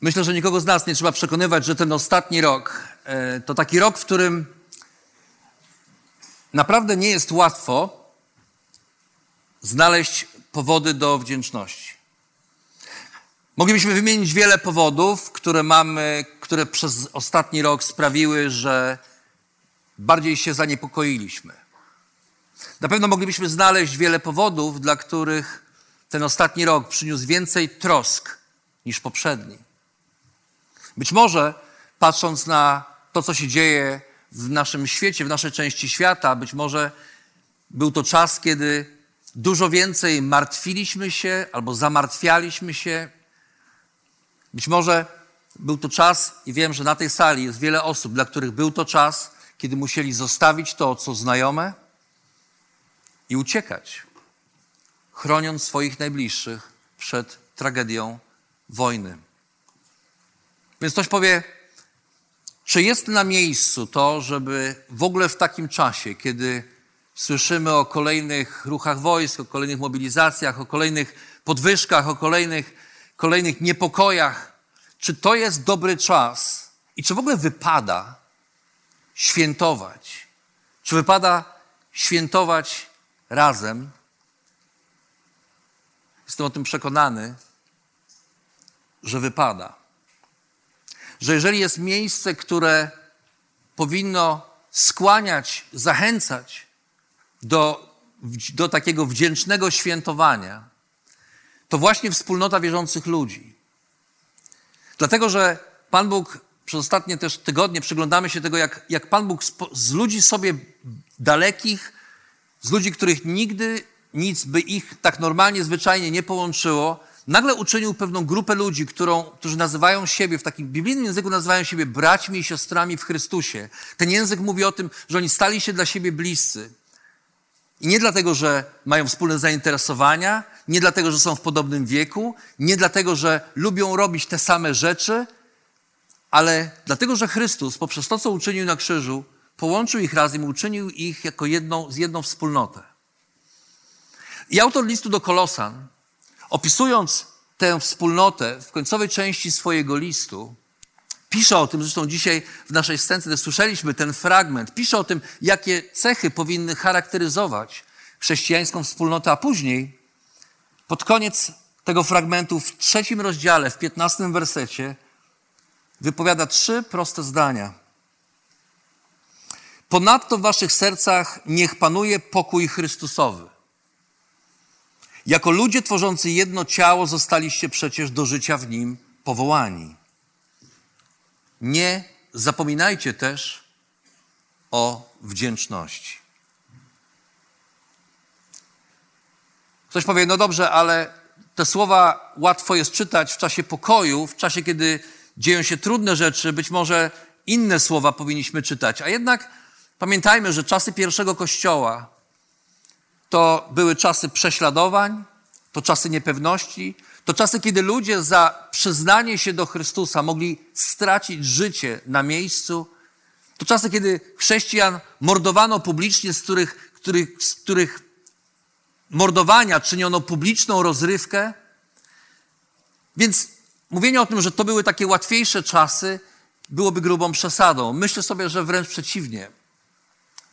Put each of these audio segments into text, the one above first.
Myślę, że nikogo z nas nie trzeba przekonywać, że ten ostatni rok e, to taki rok, w którym naprawdę nie jest łatwo znaleźć powody do wdzięczności. Moglibyśmy wymienić wiele powodów, które mamy, które przez ostatni rok sprawiły, że bardziej się zaniepokoiliśmy. Na pewno moglibyśmy znaleźć wiele powodów, dla których ten ostatni rok przyniósł więcej trosk niż poprzedni. Być może, patrząc na to, co się dzieje w naszym świecie, w naszej części świata, być może był to czas, kiedy dużo więcej martwiliśmy się albo zamartwialiśmy się. Być może był to czas, i wiem, że na tej sali jest wiele osób, dla których był to czas, kiedy musieli zostawić to, co znajome i uciekać, chroniąc swoich najbliższych przed tragedią wojny. Więc ktoś powie, czy jest na miejscu to, żeby w ogóle w takim czasie, kiedy słyszymy o kolejnych ruchach wojsk, o kolejnych mobilizacjach, o kolejnych podwyżkach, o kolejnych, kolejnych niepokojach, czy to jest dobry czas i czy w ogóle wypada świętować? Czy wypada świętować razem? Jestem o tym przekonany, że wypada że jeżeli jest miejsce, które powinno skłaniać, zachęcać do, do takiego wdzięcznego świętowania, to właśnie wspólnota wierzących ludzi. Dlatego, że Pan Bóg przez ostatnie też tygodnie przyglądamy się tego, jak, jak Pan Bóg z ludzi sobie dalekich, z ludzi, których nigdy nic by ich tak normalnie, zwyczajnie nie połączyło, nagle uczynił pewną grupę ludzi, którą, którzy nazywają siebie, w takim biblijnym języku nazywają siebie braćmi i siostrami w Chrystusie. Ten język mówi o tym, że oni stali się dla siebie bliscy. I nie dlatego, że mają wspólne zainteresowania, nie dlatego, że są w podobnym wieku, nie dlatego, że lubią robić te same rzeczy, ale dlatego, że Chrystus poprzez to, co uczynił na krzyżu, połączył ich razem uczynił ich jako jedną, z jedną wspólnotę. I autor listu do Kolosan opisując tę wspólnotę w końcowej części swojego listu, pisze o tym, zresztą dzisiaj w naszej scence słyszeliśmy ten fragment, pisze o tym, jakie cechy powinny charakteryzować chrześcijańską wspólnotę, a później, pod koniec tego fragmentu, w trzecim rozdziale, w piętnastym wersecie, wypowiada trzy proste zdania. Ponadto w waszych sercach niech panuje pokój Chrystusowy. Jako ludzie tworzący jedno ciało zostaliście przecież do życia w nim powołani. Nie zapominajcie też o wdzięczności. Ktoś powie, no dobrze, ale te słowa łatwo jest czytać w czasie pokoju, w czasie, kiedy dzieją się trudne rzeczy, być może inne słowa powinniśmy czytać. A jednak pamiętajmy, że czasy pierwszego kościoła to były czasy prześladowań, to czasy niepewności, to czasy, kiedy ludzie za przyznanie się do Chrystusa mogli stracić życie na miejscu. To czasy, kiedy chrześcijan mordowano publicznie, z których, których, z których mordowania czyniono publiczną rozrywkę. Więc mówienie o tym, że to były takie łatwiejsze czasy, byłoby grubą przesadą. Myślę sobie, że wręcz przeciwnie.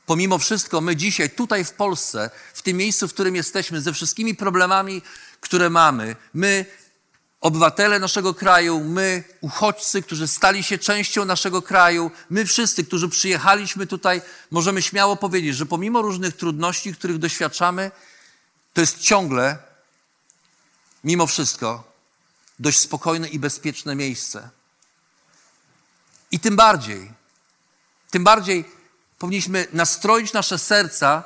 Pomimo wszystko, my dzisiaj, tutaj w Polsce, w tym miejscu, w którym jesteśmy, ze wszystkimi problemami, które mamy, my, obywatele naszego kraju, my, uchodźcy, którzy stali się częścią naszego kraju, my wszyscy, którzy przyjechaliśmy tutaj, możemy śmiało powiedzieć, że pomimo różnych trudności, których doświadczamy, to jest ciągle, mimo wszystko, dość spokojne i bezpieczne miejsce. I tym bardziej, tym bardziej powinniśmy nastroić nasze serca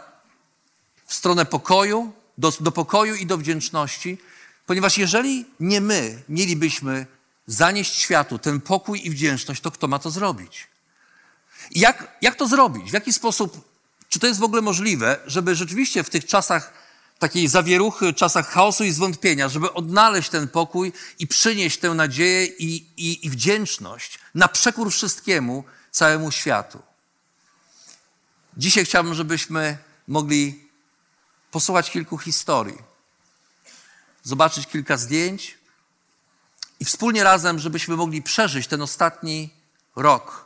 w stronę pokoju, do, do pokoju i do wdzięczności, ponieważ jeżeli nie my mielibyśmy zanieść światu ten pokój i wdzięczność, to kto ma to zrobić? I jak, jak to zrobić? W jaki sposób, czy to jest w ogóle możliwe, żeby rzeczywiście w tych czasach takiej zawieruchy, czasach chaosu i zwątpienia, żeby odnaleźć ten pokój i przynieść tę nadzieję i, i, i wdzięczność na przekór wszystkiemu, całemu światu? Dzisiaj chciałbym, żebyśmy mogli posłuchać kilku historii, zobaczyć kilka zdjęć i wspólnie razem, żebyśmy mogli przeżyć ten ostatni rok,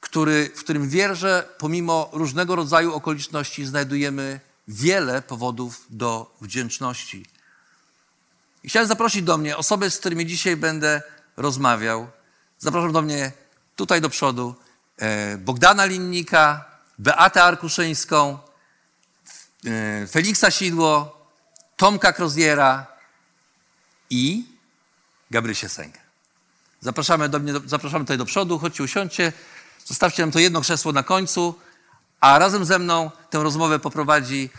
który, w którym wierzę, pomimo różnego rodzaju okoliczności, znajdujemy wiele powodów do wdzięczności. I chciałem zaprosić do mnie osoby, z którymi dzisiaj będę rozmawiał. Zapraszam do mnie tutaj do przodu e, Bogdana Linnika, Beatę Arkuszyńską, e, Feliksa Sidło, Tomka Kroziera i Gabrysię Sęgę. Zapraszamy, do mnie, zapraszamy tutaj do przodu, chodźcie, usiądźcie, zostawcie nam to jedno krzesło na końcu, a razem ze mną tę rozmowę poprowadzi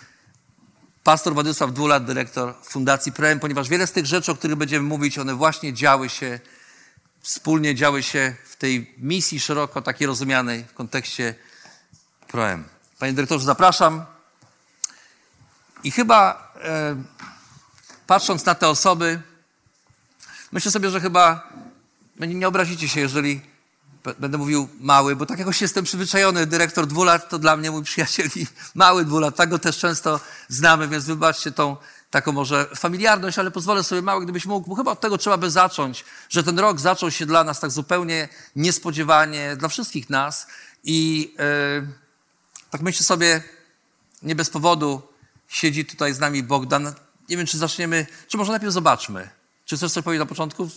pastor Władysław Dwulat, dyrektor Fundacji Prem, ponieważ wiele z tych rzeczy, o których będziemy mówić, one właśnie działy się, wspólnie działy się w tej misji szeroko takiej rozumianej w kontekście Proem. Panie dyrektorze, zapraszam. I chyba e, patrząc na te osoby, myślę sobie, że chyba nie obrazicie się, jeżeli będę mówił mały, bo tak jakoś jestem przyzwyczajony. Dyrektor dwulat to dla mnie mój przyjaciel i mały dwulat. Tak go też często znamy, więc wybaczcie tą taką może familiarność, ale pozwolę sobie mały, gdybyś mógł, bo chyba od tego trzeba by zacząć, że ten rok zaczął się dla nas tak zupełnie niespodziewanie, dla wszystkich nas i yy, tak myślę sobie, nie bez powodu siedzi tutaj z nami Bogdan. Nie wiem, czy zaczniemy, czy może najpierw zobaczmy. Czy chcesz coś powiedzieć na początku?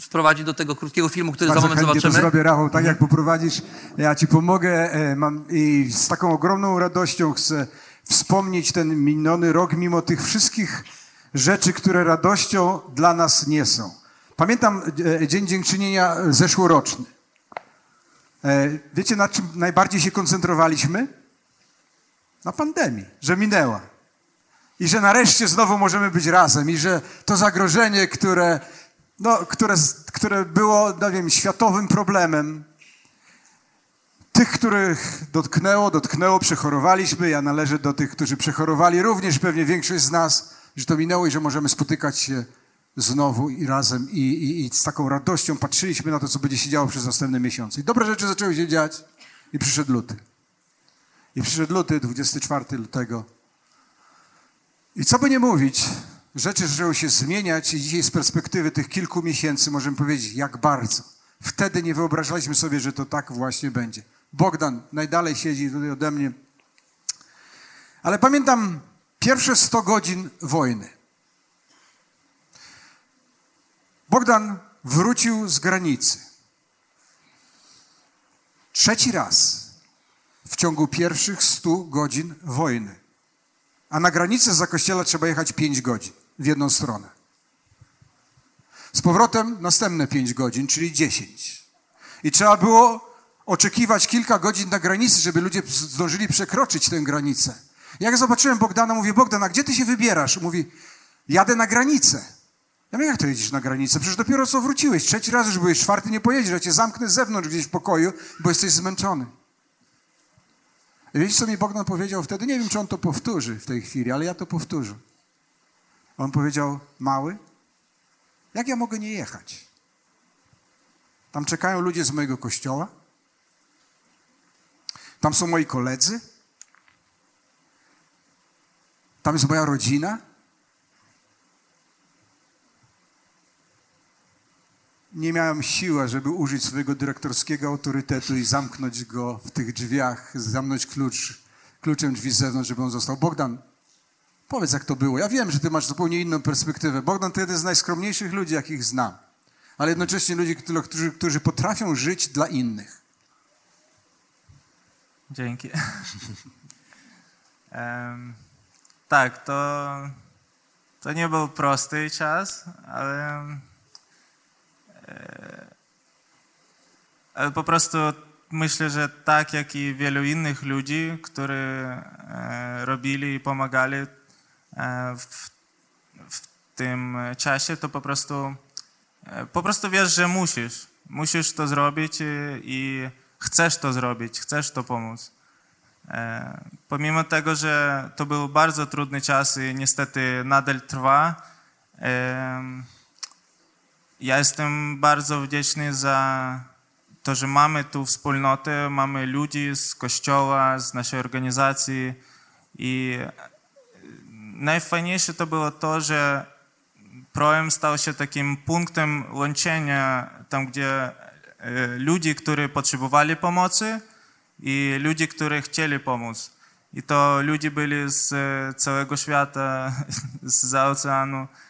wprowadzić do tego krótkiego filmu, który Bardzo za moment zobaczymy. to zrobię, Rafał, tak jak poprowadzisz, ja ci pomogę. E, Mam, I z taką ogromną radością chcę wspomnieć ten miniony rok, mimo tych wszystkich rzeczy, które radością dla nas nie są. Pamiętam e, Dzień Dziękczynienia zeszłoroczny. E, Wiecie, na czym najbardziej się koncentrowaliśmy? Na pandemii, że minęła. I że nareszcie znowu możemy być razem. I że to zagrożenie, które no, które, które było, no wiem, światowym problemem. Tych, których dotknęło, dotknęło, przechorowaliśmy. Ja należę do tych, którzy przechorowali, również pewnie większość z nas, że to minęło i że możemy spotykać się znowu i razem i, i, i z taką radością patrzyliśmy na to, co będzie się działo przez następne miesiące. I dobre rzeczy zaczęły się dziać i przyszedł luty. I przyszedł luty, 24 lutego. I co by nie mówić, rzeczy zaczęły się zmieniać i dzisiaj z perspektywy tych kilku miesięcy możemy powiedzieć, jak bardzo. Wtedy nie wyobrażaliśmy sobie, że to tak właśnie będzie. Bogdan najdalej siedzi tutaj ode mnie. Ale pamiętam pierwsze 100 godzin wojny. Bogdan wrócił z granicy. Trzeci raz w ciągu pierwszych 100 godzin wojny. A na granicę za kościela trzeba jechać 5 godzin w jedną stronę. Z powrotem następne 5 godzin, czyli 10. I trzeba było oczekiwać kilka godzin na granicy, żeby ludzie zdążyli przekroczyć tę granicę. Jak zobaczyłem Bogdana, mówię, Bogdan, a gdzie ty się wybierasz? Mówi, jadę na granicę. Ja mówię, jak to jedziesz na granicę? Przecież dopiero co wróciłeś. Trzeci raz już byłeś, czwarty nie pojedziesz. Ja cię zamknę z zewnątrz gdzieś w pokoju, bo jesteś zmęczony. Wiecie, co mi Bogdan powiedział wtedy? Nie wiem, czy on to powtórzy w tej chwili, ale ja to powtórzę. On powiedział, mały, jak ja mogę nie jechać? Tam czekają ludzie z mojego kościoła. Tam są moi koledzy. Tam jest moja rodzina. Nie miałem siły, żeby użyć swojego dyrektorskiego autorytetu i zamknąć go w tych drzwiach, zamknąć klucz, kluczem drzwi z zewnątrz, żeby on został. Bogdan, Powiedz, jak to było. Ja wiem, że ty masz zupełnie inną perspektywę. Bogdan to jeden z najskromniejszych ludzi, jakich znam. Ale jednocześnie ludzi, którzy, którzy potrafią żyć dla innych. Dzięki. um, tak, to, to nie był prosty czas, ale, po prostu myślę, że tak jak i wielu innych ludzi, którzy e, robili i pomagali e, w, w tym czasie, to po prostu, e, po prostu wiesz, że musisz. Musisz to zrobić i, chcesz to zrobić, chcesz to pomóc. E, Pomimo tego, że to był bardzo trudny czas i niestety nadal trwa, ja jestem bardzo wdzięczny za to, że mamy tu wspólnotę, mamy ludzi z kościoła, z naszej organizacji i najfajniejsze to było to, że projem stał się takim punktem łączenia tam, gdzie e, ludzi, którzy potrzebowali pomocy i ludzi, którzy chcieli pomóc. I to ludzie byli z e, całego świata, z oceanu, e,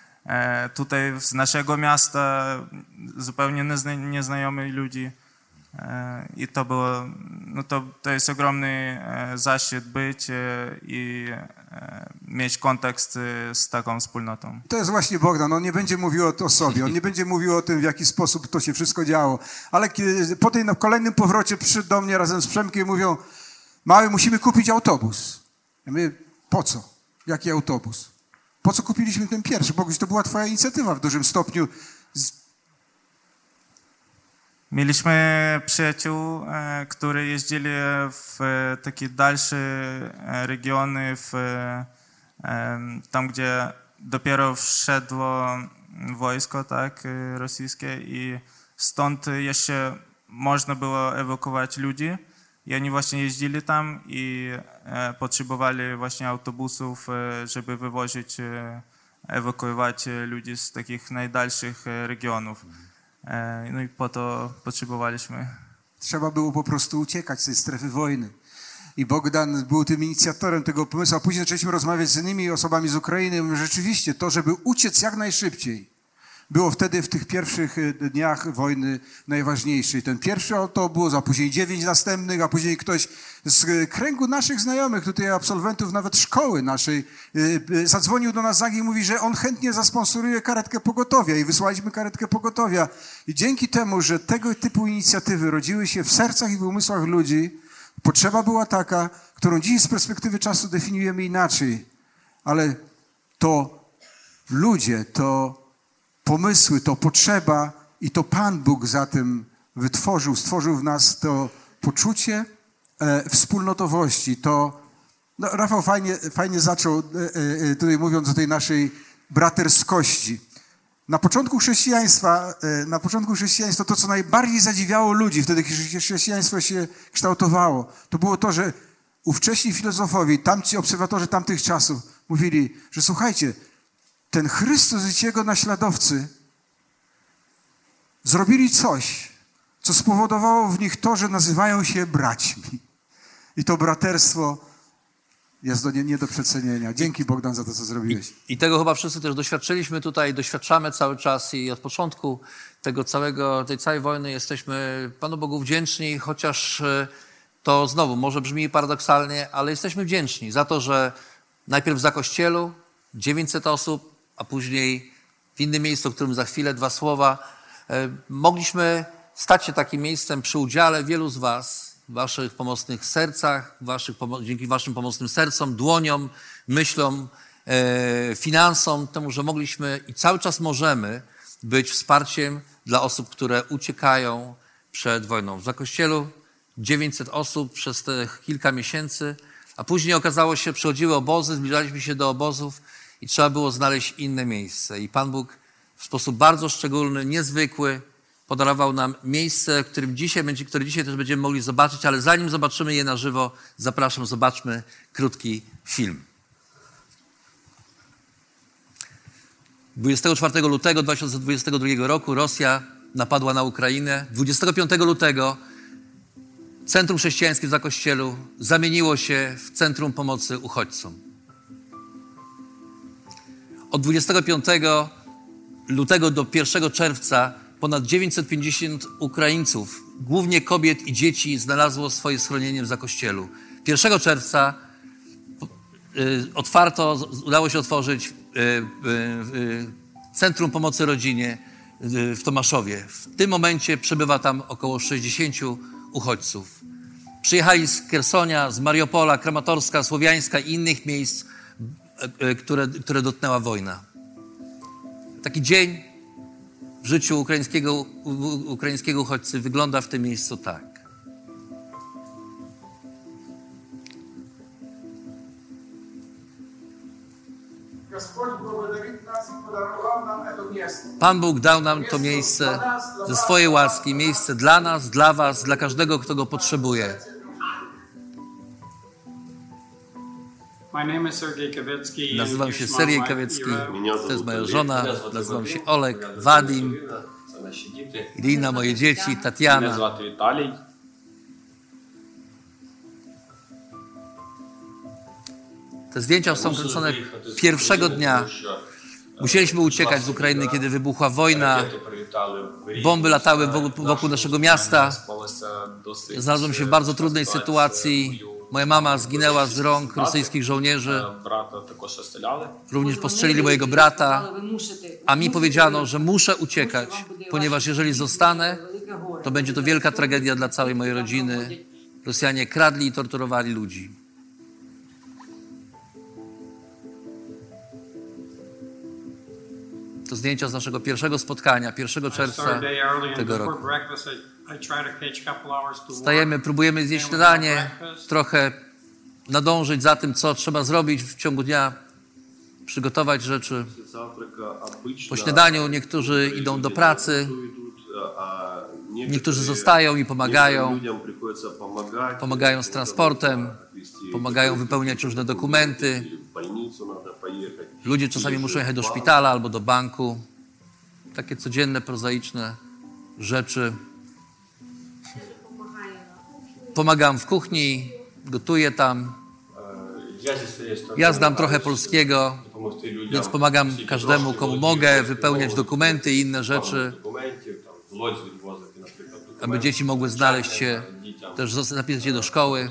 tutaj z naszego miasta, zupełnie niezna- nieznajomi ludzi. E, I to było, no to, to jest ogromny e, zaszczyt być e, i e, mieć kontakt e, z taką wspólnotą. To jest właśnie Bogdan. On nie będzie mówił o, sobie, on nie będzie mówił o tym, w jaki sposób to się wszystko działo. Ale kiedy, po tej na kolejnym powrocie przyszedł do mnie razem z Przemkiem i mówią, mały, musimy kupić autobus. Ja mówię, po co? Jaki autobus? Po co kupiliśmy ten pierwszy? Boguś, to była twoja inicjatywa w dużym stopniu. Mieliśmy przyjaciół, e, którzy jeździli w e, takie dalsze e, regiony, w, tam gdzie dopiero wszedło wojsko tak, rosyjskie i stąd jeszcze można było ewakuować ludzi. I oni właśnie jeździli tam i e, potrzebowali właśnie autobusów, e, żeby wywozić, e, ewakuować ludzi z takich najdalszych regionów. No i po to potrzebowaliśmy. Trzeba było po prostu uciekać z tej strefy wojny. I Bogdan był tym inicjatorem tego pomysłu, a później zaczęliśmy rozmawiać z innymi osobami z Ukrainy. Rzeczywiście, to, żeby uciec jak najszybciej, było wtedy w tych pierwszych y, dniach wojny najważniejsze. I ten pierwszy autobus, a później dziewięć następnych, a później ktoś z y, kręgu naszych znajomych, tutaj absolwentów nawet szkoły naszej, y, zadzwonił do nas i mówi, że on chętnie zasponsoruje karetkę pogotowia i wysłaliśmy karetkę pogotowia. I dzięki temu, że tego typu inicjatywy rodziły się w sercach i w umysłach ludzi, potrzeba była taka, którą dziś z perspektywy czasu definiujemy inaczej. Ale to ludzie, to pomysły, to potrzeba i to Pan Bóg za tym wytworzył, stworzył w nas to poczucie e, wspólnotowości. To no, Rafał fajnie, fajnie zaczął, e, e, tutaj mówiąc o tej naszej braterskości. Na początku chrześcijaństwa, e, na początku chrześcijaństwa to, co najbardziej zadziwiało ludzi, wtedy kiedy chrześcijaństwo się kształtowało, to było to, że ówcześni filozofowie, tamci obserwatorzy tamtych czasów mówili, że słuchajcie, ten Chrystus i jego naśladowcy zrobili coś, co spowodowało w nich to, że nazywają się braćmi. I to braterstwo jest do, nie, nie do przecenienia. Dzięki Bogdan za to, co zrobiłeś. I tego chyba wszyscy też doświadczyliśmy tutaj, doświadczamy cały czas i od początku tego całego, tej całej wojny jesteśmy Panu Bogu wdzięczni, chociaż e, to znowu może brzmi paradoksalnie, ale jesteśmy wdzięczni za to, że najpierw za kościelu 900 osób, a później w innym miejscu, o którym za chwilę dwa słowa, e, mogliśmy stać się takim miejscem przy udziale wielu z Was, w Waszych pomocnych sercach, waszych, dzięki Waszym pomocnym sercom, dłoniom, myślom, e, finansom, temu, że mogliśmy i cały czas możemy być wsparciem dla osób, które uciekają przed wojną. Za kościelu 900 osób przez te kilka miesięcy, a później okazało się, przychodziły obozy, zbliżaliśmy się do obozów i trzeba było znaleźć inne miejsce. I Pan Bóg w sposób bardzo szczególny, niezwykły podarował nam miejsce, którym dzisiaj będzie, które dzisiaj też będziemy mogli zobaczyć, ale zanim zobaczymy je na żywo, zapraszam, zobaczmy krótki film. 24 lutego 2022 roku Rosja napadła na Ukrainę. 25 lutego Centrum Chrześcijańskie w Zakościelu zamieniło się w Centrum Pomocy Uchodźcom. Od 25 lutego do 1 czerwca ponad 950 Ukraińców, głównie kobiet i dzieci, znalazło swoje schronienie w Zakościelu. 1 czerwca y, otwarto, udało się otworzyć y, y, Centrum Pomocy Rodzinie w Tomaszowie. W tym momencie przebywa tam około 60 uchodźców. Przyjechali z Kersonia, z Mariupola, Kramatorska, Słowiańska i innych miejsc. E, e, które, które dotknęła wojna. Taki dzień w życiu ukraińskiego, ukraińskiego uchodźcy wygląda w tym miejscu tak. Pan Bóg dał nam to miejsce ze swojej łaski, miejsce dla nas, dla Was, dla każdego, kto go potrzebuje. Nazywam się Sergiej Kawiecki, to jest moja żona, nazywam się Olek, Wadim, Irina, moje dzieci, Tatiana. Te zdjęcia są kręcone pierwszego dnia. Musieliśmy uciekać z Ukrainy, kiedy wybuchła wojna. Bomby latały wokół naszego miasta. Znalazłem się w bardzo trudnej sytuacji. Moja mama zginęła z rąk rosyjskich żołnierzy. Również postrzelili mojego brata, a mi powiedziano, że muszę uciekać, ponieważ jeżeli zostanę, to będzie to wielka tragedia dla całej mojej rodziny. Rosjanie kradli i torturowali ludzi. To zdjęcia z naszego pierwszego spotkania, 1 czerwca tego roku work. próbujemy zjeść śniadanie, trochę nadążyć za tym, co trzeba zrobić w ciągu dnia, przygotować rzeczy. Po śniadaniu niektórzy idą do pracy, niektórzy zostają i pomagają. Pomagają z transportem, pomagają wypełniać różne dokumenty. Ludzie czasami muszą jechać do szpitala albo do banku. Takie codzienne, prozaiczne rzeczy. Pomagam w kuchni, gotuję tam. Ja znam trochę polskiego, więc pomagam każdemu, komu mogę, wypełniać dokumenty i inne rzeczy, aby dzieci mogły znaleźć się, też napisać je do szkoły.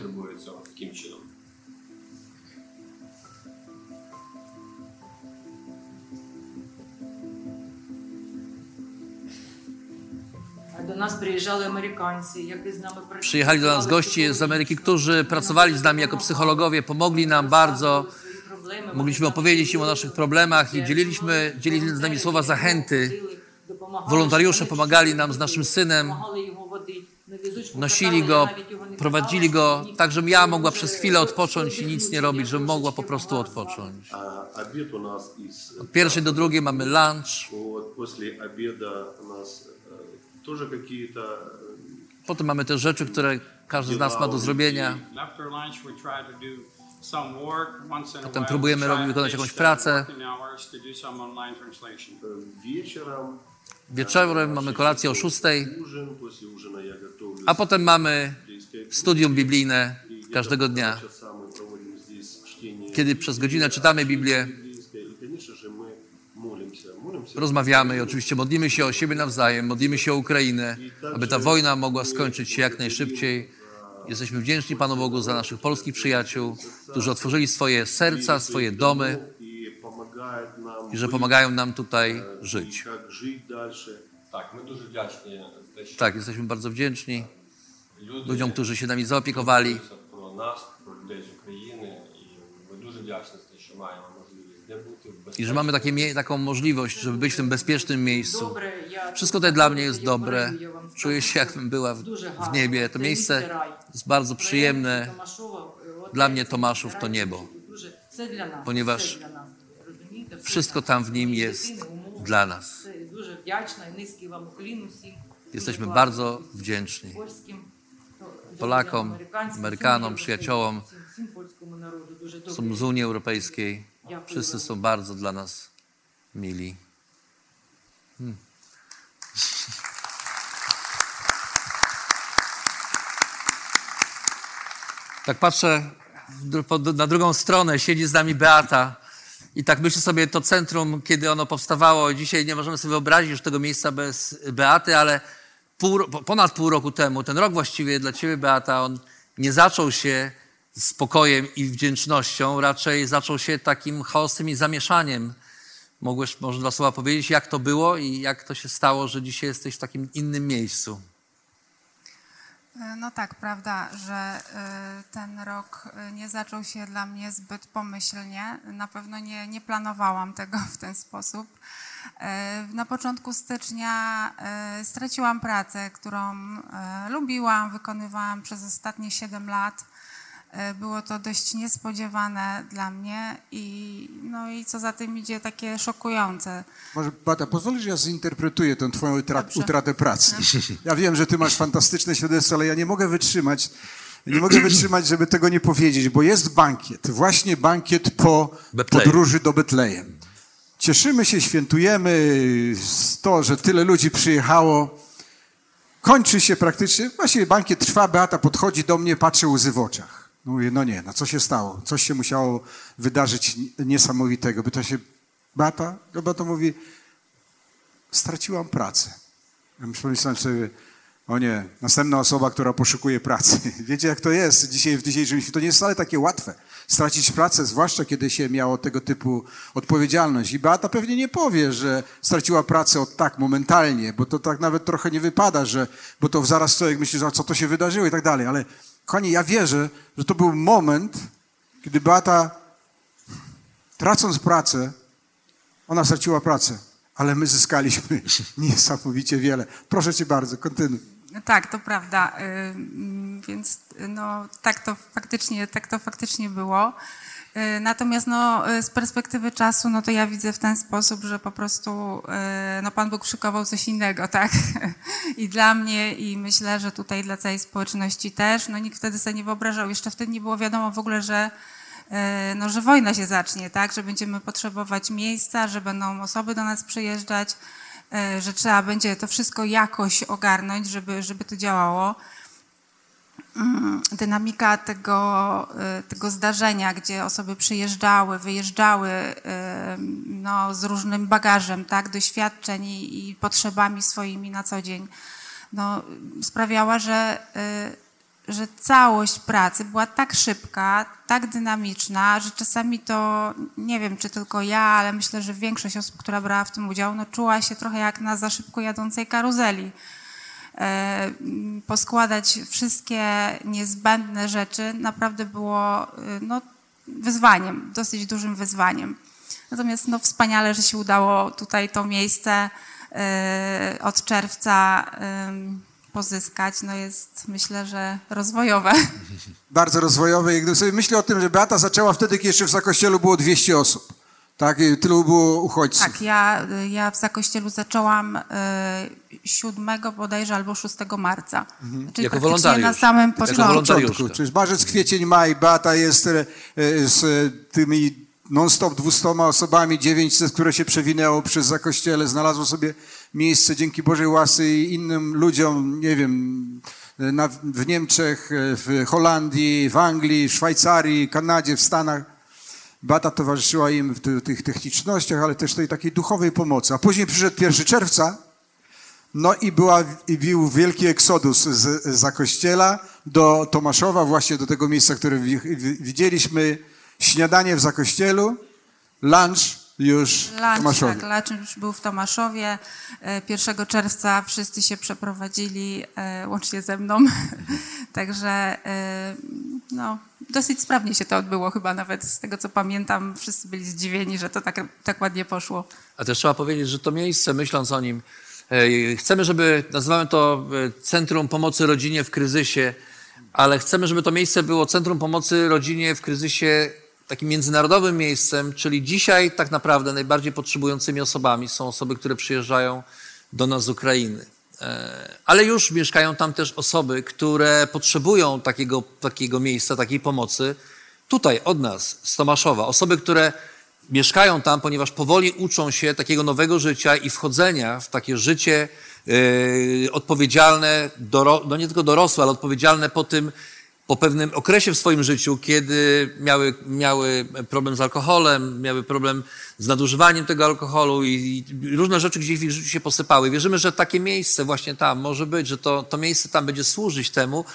do nas przyjeżdżali Amerykańcy, jak z nami pracowali. Przyjechali do nas goście z Ameryki, którzy pracowali z nami jako psychologowie, pomogli nam bardzo. Mogliśmy opowiedzieć im o naszych problemach i dzieliliśmy, dzielili z nami słowa zachęty. Wolontariusze pomagali nam z naszym synem, nosili go, prowadzili go, tak żebym ja mogła przez chwilę odpocząć i nic nie robić, żebym mogła po prostu odpocząć. Od pierwszej do drugiej mamy lunch. Potem mamy też rzeczy, które każdy z nas ma do zrobienia. Potem próbujemy robić, wykonać jakąś pracę. Wieczorem mamy kolację o 6. A potem mamy studium biblijne każdego dnia, kiedy przez godzinę czytamy Biblię rozmawiamy i oczywiście modlimy się o siebie nawzajem, modlimy się o Ukrainę, aby ta wojna mogła skończyć się jak najszybciej. Jesteśmy wdzięczni Panu Bogu za naszych polskich przyjaciół, którzy otworzyli swoje serca, swoje domy и помогает нам i że быть, pomagają nam tutaj и żyć. как жить дальше. Так, ми дуже вдячні за те, що Tak, jesteśmy bardzo wdzięczni люди ludziom, którzy się nami zaopiekowali. піклуються про нас, про людей з України. І ми дуже вдячні за те, що маємо i że mamy takie, taką możliwość, żeby być w tym bezpiecznym miejscu. Wszystko to dla mnie jest dobre. Czuję się, jakbym była w, w niebie. To miejsce jest bardzo przyjemne. Dla mnie Tomaszów to niebo, ponieważ wszystko tam w nim jest dla nas. Jesteśmy bardzo wdzięczni Polakom, Amerykanom, przyjaciołom, są z Unii Europejskiej. Wszyscy są bardzo dla nas mili. Hmm. Tak patrzę na drugą stronę, siedzi z nami Beata. I tak myślę sobie, to centrum, kiedy ono powstawało, dzisiaj nie możemy sobie wyobrazić już tego miejsca bez Beaty, ale pół, ponad pół roku temu, ten rok właściwie dla Ciebie, Beata, on nie zaczął się spokojem i wdzięcznością, raczej zaczął się takim chaosem i zamieszaniem. Mogłeś może dwa słowa powiedzieć, jak to było i jak to się stało, że dzisiaj jesteś w takim innym miejscu? E, No tak, prawda, że e, ten rok e, nie zaczął się dla mnie zbyt pomyślnie. Na pewno nie, nie planowałam tego w ten sposób. Na początku stycznia straciłam pracę, którą lubiłam, wykonywałam przez ostatnie 7 lat. E, Było to dość niespodziewane dla mnie i, no i co za tym idzie, takie szokujące. Może, Bata, pozwolisz, że ja zinterpretuję tę twoją utra- Dobrze. utratę pracy. Ja wiem, że ty masz fantastyczne świadectwo, ale ja nie mogę wytrzymać, nie mogę wytrzymać, żeby tego nie powiedzieć, bo jest bankiet, właśnie bankiet po Betlejem. podróży do Betlejem. Cieszymy się, świętujemy z to, że tyle ludzi przyjechało. Kończy się praktycznie, właściwie bankiet trwa, Beata podchodzi do mnie, patrzy łzy w oczach. No Mówię, no nie, no co się stało? Coś się musiało wydarzyć niesamowitego. By to się, Beata, no Beata mówi, straciłam pracę. Ja pomyślałem sobie, o nie, następna osoba, która poszukuje pracy. Wiecie, jak to jest dzisiaj w dzisiejszym świecie? To nie jest wcale takie łatwe. Stracić pracę, zwłaszcza kiedy się miało tego typu odpowiedzialność. I Beata pewnie nie powie, że straciła pracę od tak, momentalnie, bo to tak nawet trochę nie wypada, że, bo to zaraz człowiek myśli, że co to się wydarzyło i tak dalej. Ale kochani, ja wierzę, że to był moment, kiedy Beata, tracąc pracę, ona straciła pracę, ale my zyskaliśmy niesamowicie wiele. Proszę cię bardzo, kontynuuj. Tak, to prawda. Y, mm, Więc no, tak, to faktycznie, tak to faktycznie było. Y, Natomiast no, y, z perspektywy czasu, no to ja widzę w ten sposób, że po prostu y, no, Pan Bóg szykował coś innego, tak? I dla mnie, i myślę, że tutaj dla całej społeczności też. No, nikt wtedy sobie nie wyobrażał. Jeszcze wtedy nie było wiadomo w ogóle, że, no, że wojna się zacznie, tak? Że będziemy potrzebować miejsca, że będą osoby do nas przyjeżdżać e, że trzeba będzie to wszystko jakoś ogarnąć, żeby, żeby to działało. Mm, Dynamika tego, e, tego zdarzenia, gdzie osoby przyjeżdżały, wyjeżdżały e, no, z różnym bagażem, tak, doświadczeń i, i potrzebami swoimi na co dzień, no, sprawiała, że, e, że całość pracy była tak szybka, tak dynamiczna, że czasami to, nie wiem czy tylko ja, ale myślę, że większość osób, która brała w tym udział, no, czuła się trochę jak na za szybko jadącej karuzeli. E, Poskładać wszystkie niezbędne rzeczy naprawdę było y, no, wyzwaniem, dosyć dużym wyzwaniem. Natomiast no, wspaniale, że się udało tutaj to miejsce y, od czerwca pozyskać. No jest myślę, że rozwojowe. Bardzo rozwojowe. Jak gdyby sobie myślę o tym, że Beata zaczęła wtedy, kiedy jeszcze w Zakościelu było 200 osób. Tak, i tylu było uchodźców. Tak, ja, ja w Zakościelu zaczęłam y, 7 bodajże albo 6 marca. Czyli Jako wolontariusz. na samym początku. początku. Czyli marzec, kwiecień, maj. Beata jest e, e, z e, tymi non-stop 200 osobami, 900, które się przewinęło przez Zakościele, znalazło sobie miejsce dzięki Bożej łasce i innym ludziom, nie wiem, e, na, w Niemczech, e, w Holandii, w Anglii, w Szwajcarii, Kanadzie, w Stanach. Beata towarzyszyła im w ty- tych technicznościach, ale też tej takiej duchowej pomocy. A później przyszedł 1 czerwca, no i, była, i był wielki eksodus z, za kościela do Tomaszowa, właśnie do tego miejsca, które wi- wi- widzieliśmy. Śniadanie w Zakościelu, lunch już w Lunch, Tomaszowie. tak, lunch już był w Tomaszowie. E, 1 czerwca wszyscy się przeprowadzili, e, łącznie ze mną. Także e, no, dosyć sprawnie się to odbyło chyba nawet z tego, co pamiętam. Wszyscy byli zdziwieni, że to tak, tak ładnie poszło. A też trzeba powiedzieć, że to miejsce, myśląc o nim, e, chcemy, żeby, nazywamy to e, Centrum Pomocy Rodzinie w Kryzysie, ale chcemy, żeby to miejsce było Centrum Pomocy Rodzinie w Kryzysie takim międzynarodowym miejscem, czyli dzisiaj tak naprawdę najbardziej potrzebującymi osobami są osoby, które przyjeżdżają do nas z Ukrainy. E, Ale już mieszkają tam też osoby, które potrzebują takiego, takiego miejsca, takiej pomocy tutaj od nas, z Tomaszowa. Osoby, które mieszkają tam, ponieważ powoli uczą się takiego nowego życia i wchodzenia w takie życie yy, odpowiedzialne, doro, no nie tylko dorosłe, ale odpowiedzialne po tym, po pewnym okresie w swoim życiu, kiedy miały, miały problem z alkoholem, miały problem z nadużywaniem tego alkoholu i, i różne rzeczy gdzieś w ich życiu się posypały. Wierzymy, że takie miejsce właśnie tam może być, że to, to miejsce tam będzie służyć temu,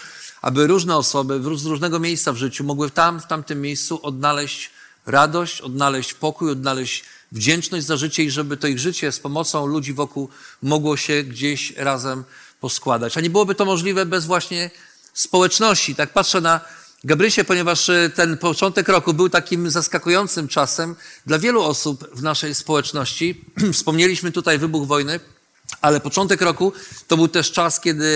aby różne osoby z różnego miejsca w życiu mogły tam, w tamtym miejscu odnaleźć radość, odnaleźć pokój, odnaleźć wdzięczność za życie i żeby to ich życie z pomocą ludzi wokół mogło się gdzieś razem poskładać. A nie byłoby to możliwe bez właśnie społeczności. Tak patrzę na Gabrysię, ponieważ e, ten początek roku był takim zaskakującym czasem dla wielu osób w naszej społeczności. Wspomnieliśmy tutaj wybuch wojny, ale początek roku to był też czas, kiedy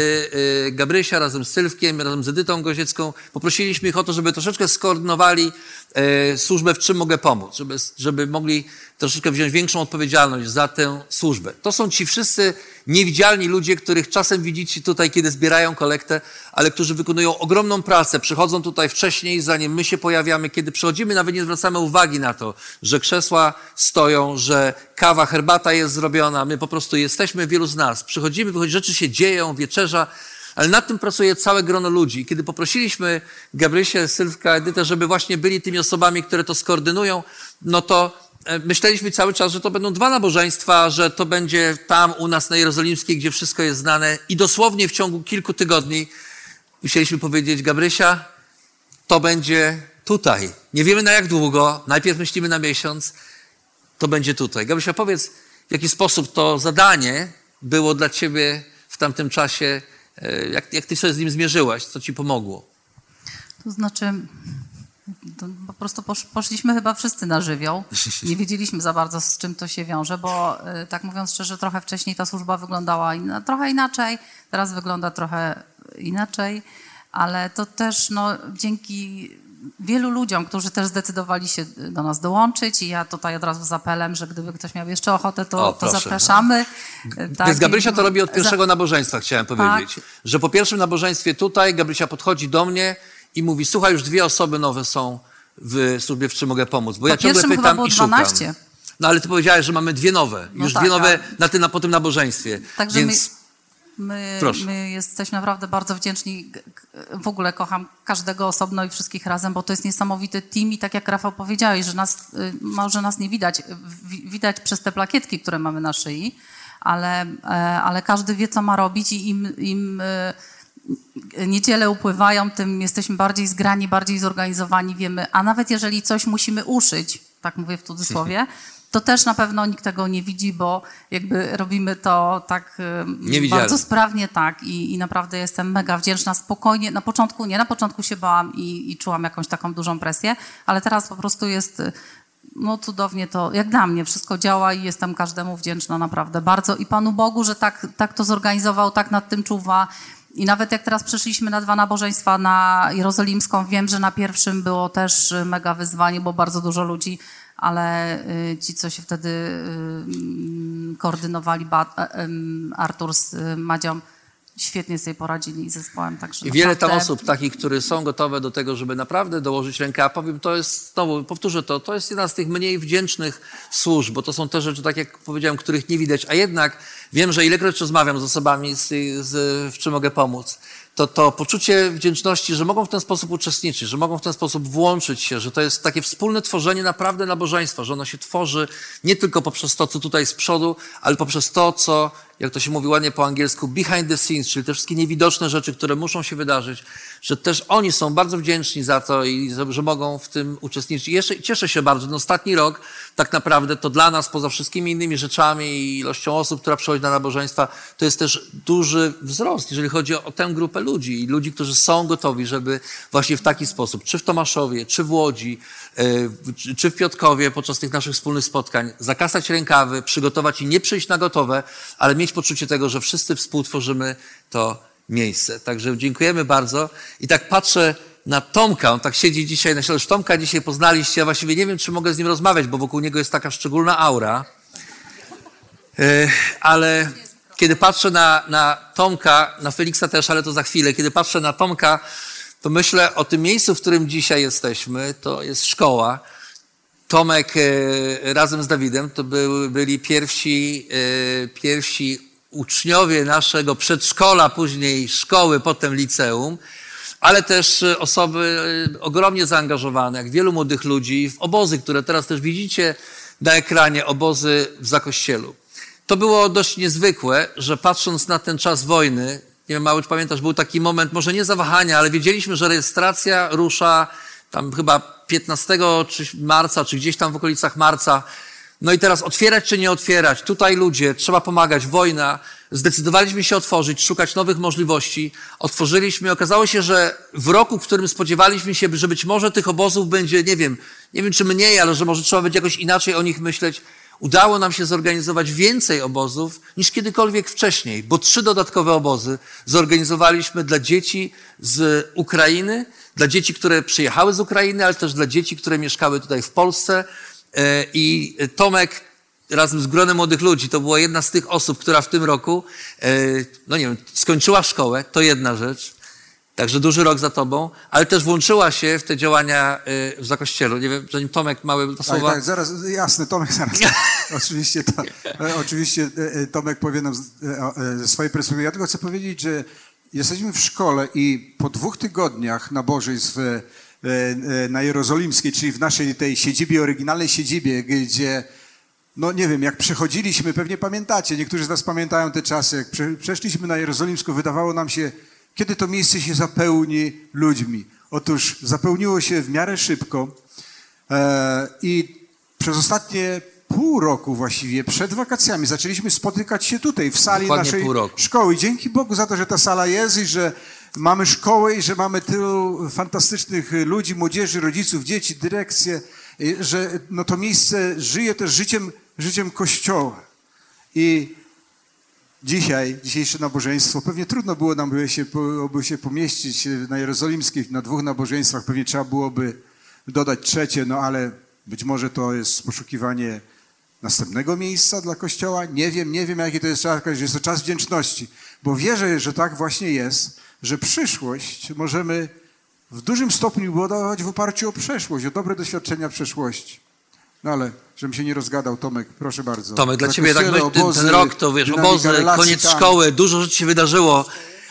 e, Gabrysia razem z Sylwkiem, razem z Edytą Goziecką poprosiliśmy ich o to, żeby troszeczkę skoordynowali e, służbę, w czym mogę pomóc, żeby, żeby mogli troszeczkę wziąć większą odpowiedzialność za tę służbę. To są ci wszyscy niewidzialni ludzie, których czasem widzicie tutaj, kiedy zbierają kolektę, ale którzy wykonują ogromną pracę, przychodzą tutaj wcześniej, zanim my się pojawiamy. Kiedy przychodzimy, nawet nie zwracamy uwagi na to, że krzesła stoją, że kawa, herbata jest zrobiona. My po prostu jesteśmy, wielu z nas. Przychodzimy, wychodzi, rzeczy się dzieją, wieczerza, ale nad tym pracuje całe grono ludzi. Kiedy poprosiliśmy Gabrysię, Sylwka, Edytę, żeby właśnie byli tymi osobami, które to skoordynują, no to myśleliśmy cały czas, że to będą dwa nabożeństwa, że to będzie tam u nas na Jerozolimskiej, gdzie wszystko jest znane i dosłownie w ciągu kilku tygodni musieliśmy powiedzieć, Gabrysia, to będzie tutaj. Nie wiemy na jak długo, najpierw myślimy na miesiąc, to będzie tutaj. Gabrysia, powiedz, w jaki sposób to zadanie było dla ciebie w tamtym czasie, e, jak, jak ty sobie z nim zmierzyłaś, co ci pomogło? To znaczy, po prostu poszliśmy chyba wszyscy na żywioł. Nie wiedzieliśmy za bardzo, z czym to się wiąże, bo y, tak mówiąc szczerze, trochę wcześniej ta służba wyglądała inna, trochę inaczej, teraz wygląda trochę inaczej, ale to też no, dzięki wielu ludziom, którzy też zdecydowali się do nas dołączyć i ja tutaj od razu z apelem, że gdyby ktoś miał jeszcze ochotę, to, o, to zapraszamy. Tak, Więc Gabrysia to robi od pierwszego za... nabożeństwa, chciałem powiedzieć. Tak. Że po pierwszym nabożeństwie tutaj Gabrysia podchodzi do mnie, i mówi, słuchaj, już dwie osoby nowe są w służbie, w czym mogę pomóc. Bo po ja ciągle pytam było i szukam. 12. No ale ty powiedziałeś, że mamy dwie nowe. No już tak, dwie nowe na, tym, na, po tym nabożeństwie. Także Więc... my, my, my, jesteśmy naprawdę bardzo wdzięczni. W ogóle kocham każdego osobno i wszystkich razem, bo to jest niesamowity team i tak jak Rafał powiedziałeś, że nas, y, może nas nie widać, widać przez te plakietki, które mamy na szyi, ale, e, ale każdy wie, co ma robić i im, im y, niedziele upływają, tym jesteśmy bardziej zgrani, bardziej zorganizowani, wiemy, a nawet jeżeli coś musimy uszyć, tak mówię w cudzysłowie, to też na pewno nikt tego nie widzi, bo jakby robimy to tak bardzo sprawnie, tak I, i naprawdę jestem mega wdzięczna, spokojnie, na początku nie, na początku się bałam i, i czułam jakąś taką dużą presję, ale teraz po prostu jest no cudownie to, jak dla mnie, wszystko działa i jestem każdemu wdzięczna naprawdę. Bardzo i Panu Bogu, że tak, tak to zorganizował, tak nad tym czuwa, i nawet jak teraz przeszliśmy na dwa nabożeństwa na Jerozolimską, wiem, że na pierwszym było też mega wyzwanie, bo bardzo dużo ludzi, ale y, ci, co się wtedy y, koordynowali, e, Artur z y, Madzią, świetnie sobie poradzili z zespołem. Także I wiele tam osób takich, które są gotowe do tego, żeby naprawdę dołożyć rękę, a powiem, to jest, znowu powtórzę to, to jest jedna z tych mniej wdzięcznych służb, bo to są te rzeczy, tak jak powiedziałem, których nie widać, a jednak wiem, że ilekroć rozmawiam z osobami, z, z, w czym mogę pomóc, to to poczucie wdzięczności, że mogą w ten sposób uczestniczyć, że mogą w ten sposób włączyć się, że to jest takie wspólne tworzenie naprawdę nabożeństwa, że ono się tworzy nie tylko poprzez to, co tutaj z przodu, ale poprzez to, co jak to się mówi ładnie po angielsku, behind the scenes, czyli te wszystkie niewidoczne rzeczy, które muszą się wydarzyć, że też oni są bardzo wdzięczni za to i że mogą w tym uczestniczyć. I jeszcze cieszę się bardzo, ten ostatni rok tak naprawdę to dla nas, poza wszystkimi innymi rzeczami i ilością osób, która przychodzi na nabożeństwa, to jest też duży wzrost, jeżeli chodzi o, tę grupę ludzi i ludzi, którzy są gotowi, żeby właśnie w taki sposób, czy w Tomaszowie, czy w Łodzi, czy w Piotkowie podczas tych naszych wspólnych spotkań, zakasać rękawy, przygotować i nie przyjść na gotowe, ale mieć poczucie tego, że wszyscy współtworzymy to miejsce. Także dziękujemy bardzo. I tak patrzę na Tomka, on tak siedzi dzisiaj na środku. Tomka dzisiaj poznaliście, ja właściwie nie wiem, czy mogę z nim rozmawiać, bo wokół niego jest taka szczególna aura. E, ale kiedy patrzę na, na Tomka, na Feliksa też, ale to za chwilę, kiedy patrzę na Tomka, to myślę o tym miejscu, w którym dzisiaj jesteśmy. To jest szkoła. Tomek e, razem z Dawidem to byli pierwsi, e, pierwsi uczniowie naszego przedszkola, później szkoły, potem liceum, ale też osoby e, ogromnie zaangażowane, jak wielu młodych ludzi, w obozy, które teraz też widzicie na ekranie, obozy w Zakościelu. To było dość niezwykłe, że patrząc na ten czas wojny, nie wiem, Mały, pamiętasz, był taki moment, może nie zawahania, ale wiedzieliśmy, że rejestracja rusza tam chyba 15 czy marca, czy gdzieś tam w okolicach marca. No i teraz otwierać czy nie otwierać? Tutaj ludzie, trzeba pomagać, wojna. zdecydowaliśmy się otworzyć, szukać nowych możliwości. Otworzyliśmy, okazało się, że w roku, w którym spodziewaliśmy się, że być może tych obozów będzie, nie wiem, nie wiem czy mniej, ale że może trzeba będzie jakoś inaczej o nich myśleć, udało nam się zorganizować więcej obozów niż kiedykolwiek wcześniej, bo trzy dodatkowe obozy zorganizowaliśmy dla dzieci z Ukrainy, dla dzieci, które przyjechały z Ukrainy, ale też dla dzieci, które mieszkały tutaj w Polsce. E, I Tomek razem z gronem młodych ludzi, to była jedna z tych osób, która w tym roku, e, no nie wiem, skończyła szkołę, to jedna rzecz. Także duży rok za tobą, ale też włączyła się w te działania e, w Zakościelu. Nie wiem, zanim Tomek mały Tak, słowa. tak, zaraz, jasne, Tomek zaraz. oczywiście, to, e, oczywiście e, Tomek powie nam e, e, swojej perspektywy. Ja tylko chcę powiedzieć, że jesteśmy w szkole i po dwóch tygodniach nabożeństw e, e, na Jerozolimskiej, czyli w naszej tej siedzibie, oryginalnej siedzibie, gdzie no nie wiem, jak przechodziliśmy, pewnie pamiętacie, niektórzy z nas pamiętają te czasy, jak prze, przeszliśmy na Jerozolimską, wydawało nam się, kiedy to miejsce się zapełni ludźmi. Otóż zapełniło się w miarę szybko e, i przez ostatnie pół roku właściwie, przed wakacjami, zaczęliśmy spotykać się tutaj, w sali Dokładnie naszej szkoły. Dzięki Bogu za to, że ta sala jest i że mamy szkołę i że mamy tylu fantastycznych ludzi, młodzieży, rodziców, dzieci, dyrekcję, że no to miejsce żyje też życiem, życiem Kościoła. I dzisiaj, dzisiejsze nabożeństwo, pewnie trudno było nam by się, byłoby się pomieścić na Jerozolimskiej, na dwóch nabożeństwach, pewnie trzeba byłoby dodać trzecie, no ale być może to jest poszukiwanie następnego miejsca dla Kościoła. Nie wiem, nie wiem, jaki to jest czas, jest to czas wdzięczności, bo wierzę, że tak właśnie jest, że przyszłość możemy w dużym stopniu budować w oparciu o przeszłość, o dobre doświadczenia przeszłości. No ale, żebym się nie rozgadał, Tomek, proszę bardzo. Tomek, dla Na ciebie tak, ten, obozy, ten rok to wiesz, obozy, relacji koniec tam. szkoły, dużo rzeczy się wydarzyło.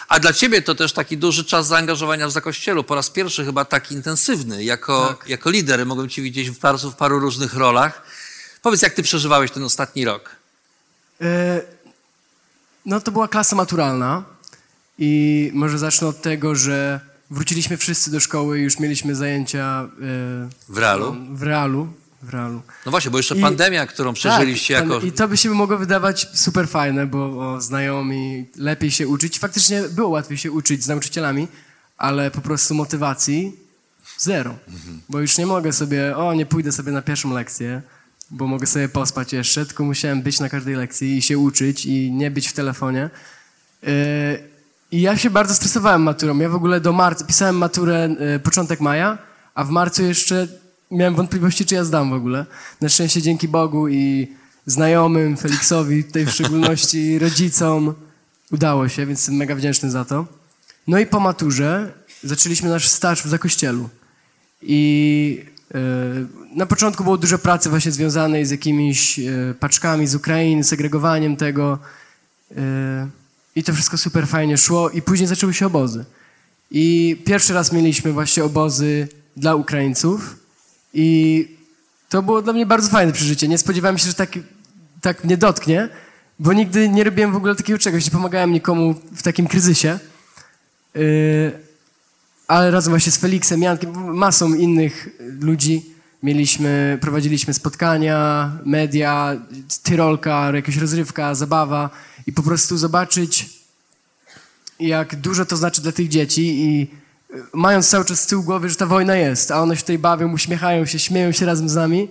A dla ciebie to też taki duży czas zaangażowania w Zakościelu. Po raz pierwszy chyba taki intensywny. Jako, jako lider mogłem cię widzieć w paru, w paru różnych rolach. Powiedz, jak ty przeżywałeś ten ostatni rok? E, No to była klasa maturalna i może zacznę od tego, że wróciliśmy wszyscy do szkoły i już mieliśmy zajęcia e, W realu? w realu. W realu. No właśnie, bo jeszcze I- pandemia, którą przeżyliście tak, jako... I to by się mogło wydawać super fajne, bo o, znajomi, lepiej się uczyć. Faktycznie było łatwiej się uczyć z nauczycielami, ale po prostu motywacji zero. Bo już nie mogę sobie, o nie pójdę sobie na pierwszą lekcję, bo mogę sobie pospać jeszcze, tylko musiałem być na każdej lekcji i się uczyć i nie być w telefonie. Yy, I ja się bardzo stresowałem maturą. Ja w ogóle do marca, pisałem maturę yy, początek maja, a w marcu jeszcze miałem wątpliwości, czy ja zdam w ogóle. Na szczęście dzięki Bogu i znajomym, Feliksowi, tutaj w szczególności rodzicom udało się, więc jestem mega wdzięczny za to. No i po maturze zaczęliśmy nasz staż w Zakościelu. I e, na początku było dużo pracy właśnie związanej z jakimiś e, paczkami z Ukrainy, segregowaniem tego. E, I to wszystko super fajnie szło. I później zaczęły się obozy. I pierwszy raz mieliśmy właśnie obozy dla Ukraińców. I to było dla mnie bardzo fajne przeżycie. Nie spodziewałem się, że tak, tak mnie dotknie, bo nigdy nie robiłem w ogóle takiego czegoś. Nie pomagałem nikomu w takim kryzysie. Yy, ale razem właśnie z Feliksem, Jankiem, masą innych ludzi mieliśmy, prowadziliśmy spotkania, media, tyrolka, jakaś rozrywka, zabawa i po prostu zobaczyć, jak dużo to znaczy dla tych dzieci i mając cały czas z tyłu głowy, że ta wojna jest, a one się tutaj bawią, uśmiechają się, śmieją się razem z nami,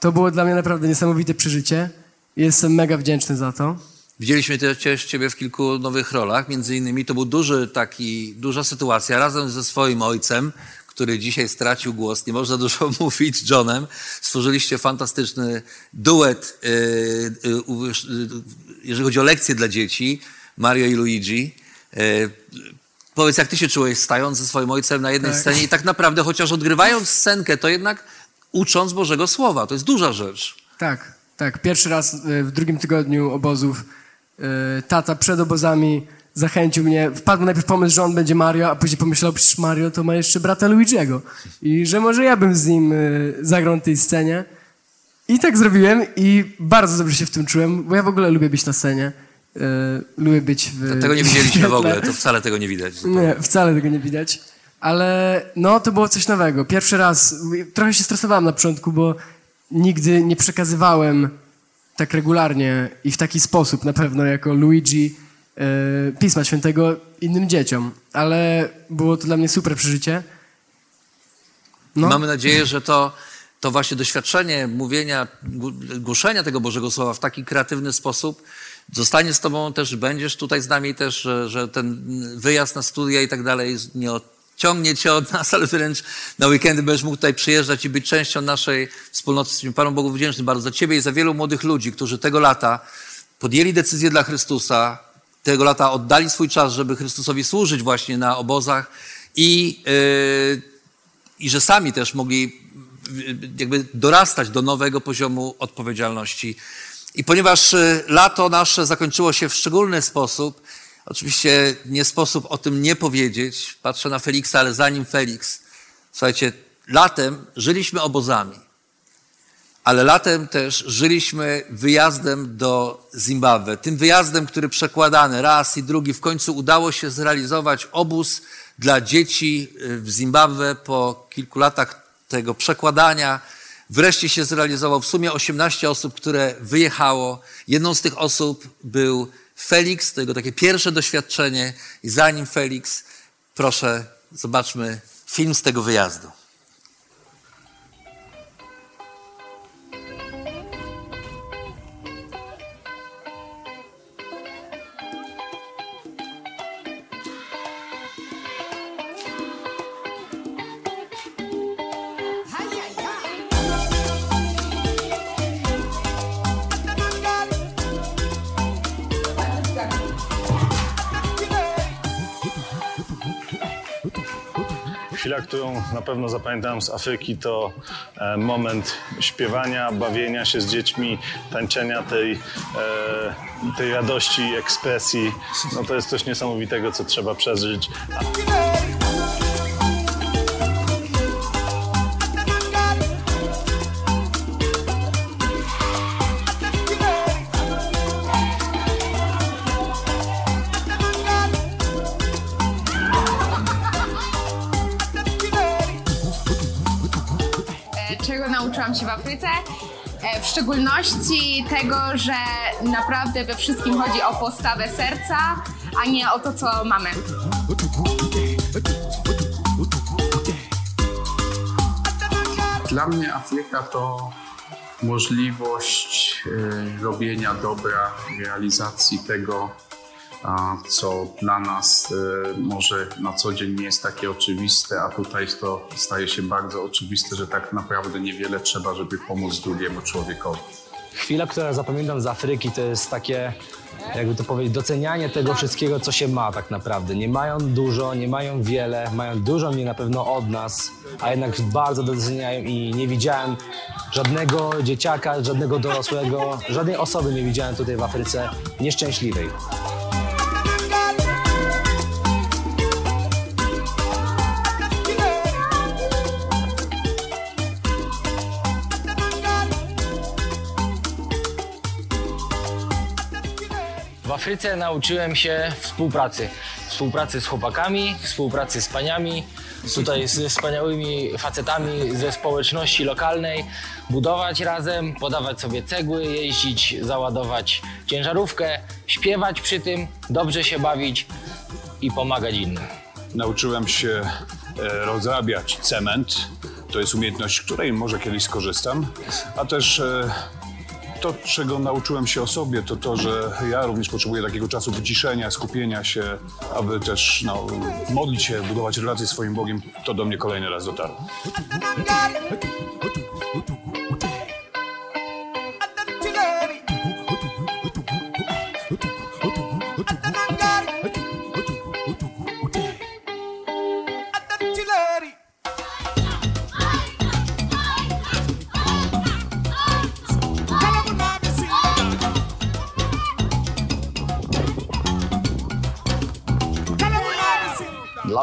to było dla mnie naprawdę niesamowite przeżycie jestem mega wdzięczny za to. Widzieliśmy też ciebie w kilku nowych rolach. Między innymi to był duży taki, duża sytuacja razem ze swoim ojcem, który dzisiaj stracił głos, nie można dużo mówić, Johnem. Stworzyliście fantastyczny duet, yy, uwierz- yy, jeżeli chodzi o lekcje dla dzieci, Mario i Luigi. Powiedz, jak ty się czułeś stając ze swoim ojcem na jednej Tak. scenie i tak naprawdę, chociaż odgrywając scenkę, to jednak ucząc Bożego Słowa. To jest duża rzecz. Tak, tak. Pierwszy raz y, w drugim tygodniu obozów y, tata przed obozami zachęcił mnie. Wpadł najpierw pomysł, że on będzie Mario, a później pomyślał, przecież Mario to ma jeszcze brata Luigiego. I że może ja bym z nim y, zagrał na tej scenie. I tak zrobiłem i bardzo dobrze się w tym czułem, bo ja w ogóle lubię być na scenie. Y, lubię być w Tego nie widzieliśmy w ogóle, to wcale tego nie widać. Nie, wcale tego nie widać. Ale no, to było coś nowego. Pierwszy raz, trochę się stresowałem na początku, bo nigdy nie przekazywałem tak regularnie i w taki sposób na pewno jako Luigi e, Pisma Świętego innym dzieciom, ale było to dla mnie super przeżycie. No. Mamy nadzieję, że to, to właśnie doświadczenie mówienia, głoszenia tego Bożego Słowa w taki kreatywny sposób zostanie z Tobą też, będziesz tutaj z nami też, że, że ten wyjazd na studia i tak dalej nie odciągnie Cię od nas, ale wręcz na weekendy będziesz mógł tutaj przyjeżdżać i być częścią naszej wspólnoty. Jesteśmy Panu Bogu wdzięczni bardzo za Ciebie i za wielu młodych ludzi, którzy tego lata podjęli decyzję dla Chrystusa, tego lata oddali swój czas, żeby Chrystusowi służyć właśnie na obozach i, yy, i że sami też mogli jakby dorastać do nowego poziomu odpowiedzialności. I ponieważ y, lato nasze zakończyło się w szczególny sposób, oczywiście nie sposób o tym nie powiedzieć, patrzę na Feliksa, ale zanim Feliks, słuchajcie, latem żyliśmy obozami, ale latem też żyliśmy wyjazdem do Zimbabwe. Tym wyjazdem, który przekładany raz i drugi, w końcu udało się zrealizować obóz dla dzieci y, w Zimbabwe po kilku latach tego przekładania, wreszcie się zrealizował. W sumie 18 osób, które wyjechało. Jedną z tych osób był Felix, to jego takie pierwsze doświadczenie. I zanim Felix, proszę, zobaczmy film z tego wyjazdu. Chwila, którą na pewno zapamiętam z Afryki, to e, moment śpiewania, bawienia się z dziećmi, tańczenia tej, e, tej radości, ekspresji. No to jest coś niesamowitego, co trzeba przeżyć. Się w Afryce. E, w szczególności tego, że naprawdę we wszystkim chodzi o postawę serca, a nie o to, co mamy. Dla mnie Afryka to możliwość e, robienia dobra, realizacji tego, co dla nas y, może na co dzień nie jest takie oczywiste, a tutaj to staje się bardzo oczywiste, że tak naprawdę niewiele trzeba, żeby pomóc drugiemu człowiekowi. Chwila, która zapamiętam z Afryki, to jest takie, jakby to powiedzieć, docenianie tego wszystkiego, co się ma tak naprawdę. Nie mają dużo, nie mają wiele, mają dużo mnie na pewno od nas, a jednak bardzo doceniają i nie widziałem żadnego dzieciaka, żadnego dorosłego, żadnej osoby nie widziałem tutaj w Afryce nieszczęśliwej. Afryce nauczyłem się współpracy. Współpracy z chłopakami, współpracy z paniami, tutaj ze wspaniałymi facetami ze społeczności lokalnej, budować razem, podawać sobie cegły, jeździć, załadować ciężarówkę, śpiewać przy tym, dobrze się bawić i pomagać innym. Nauczyłem się e, rozrabiać cement. To jest umiejętność, której może kiedyś skorzystam, a też e, to, czego nauczyłem się o sobie, to to, że ja również potrzebuję takiego czasu wyciszenia, skupienia się, aby też no, modlić się, budować relacje z swoim Bogiem. To do mnie kolejny raz dotarło.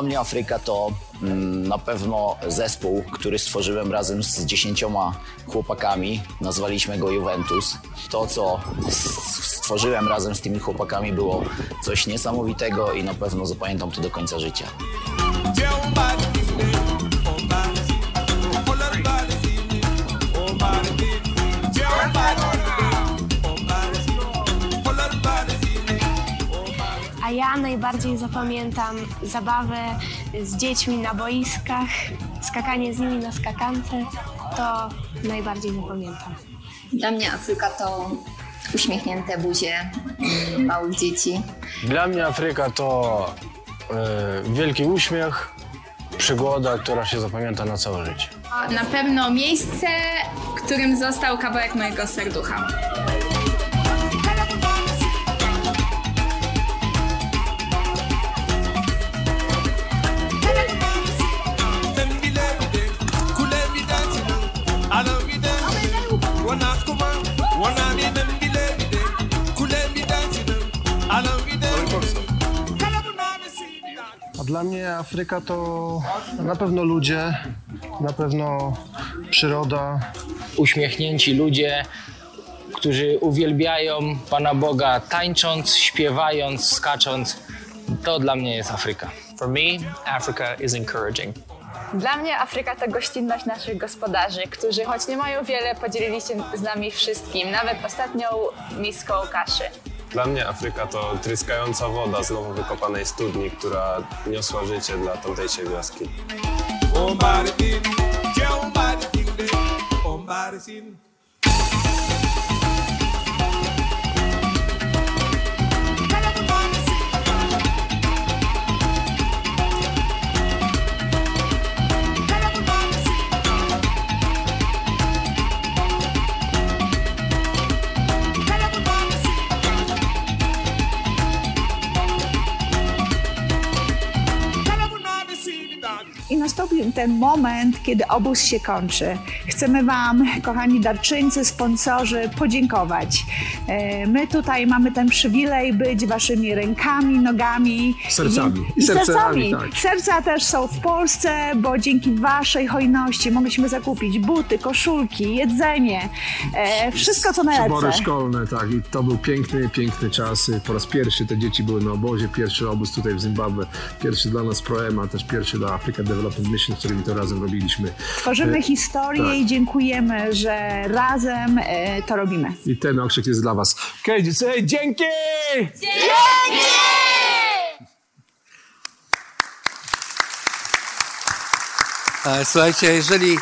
Mnie Afryka to mm, na pewno zespół, który stworzyłem razem z dziesięcioma chłopakami. Nazwaliśmy go Juventus. To, co stworzyłem razem z tymi chłopakami, było coś niesamowitego i na pewno zapamiętam to do końca życia. Ja najbardziej zapamiętam zabawę z dziećmi na boiskach, skakanie z nimi na skakance. To najbardziej zapamiętam. Dla mnie Afryka to uśmiechnięte buzie małych dzieci. Dla mnie Afryka to e, wielki uśmiech, przygoda, która się zapamięta na całe życie. Na pewno miejsce, w którym został kawałek mojego serducha. Dla mnie Afryka to na pewno ludzie, na pewno przyroda. Uśmiechnięci ludzie, którzy uwielbiają Pana Boga tańcząc, śpiewając, skacząc. To dla mnie jest Afryka. For me, Africa is encouraging. Dla mnie Afryka to gościnność naszych gospodarzy, którzy choć nie mają wiele, podzielili się z nami wszystkim, nawet ostatnią miską kaszy. Dla mnie Afryka to tryskająca woda z nowo wykopanej studni, która niosła życie dla tamtejszej wioski. Ten moment, kiedy obóz się kończy. Chcemy Wam, kochani darczyńcy, sponsorzy, podziękować. E, My tutaj mamy ten przywilej być Waszymi rękami, nogami. Sercami. I, I sercami, tak. Serca też są w Polsce, bo dzięki Waszej hojności mogliśmy zakupić buty, koszulki, jedzenie, e, wszystko co Przybory najlepsze. szkolne, tak. I to był piękny, piękny czas. Po raz pierwszy te dzieci były na obozie. Pierwszy obóz tutaj w Zimbabwe. Pierwszy dla nas Proema, też pierwszy dla Africa Development Mission, z którymi to razem robiliśmy. Tworzymy E, historię tak. i dziękujemy, że razem e, to robimy. I ten okrzyk jest dla was. Okay, dzięki! E, Słuchajcie, jeżeli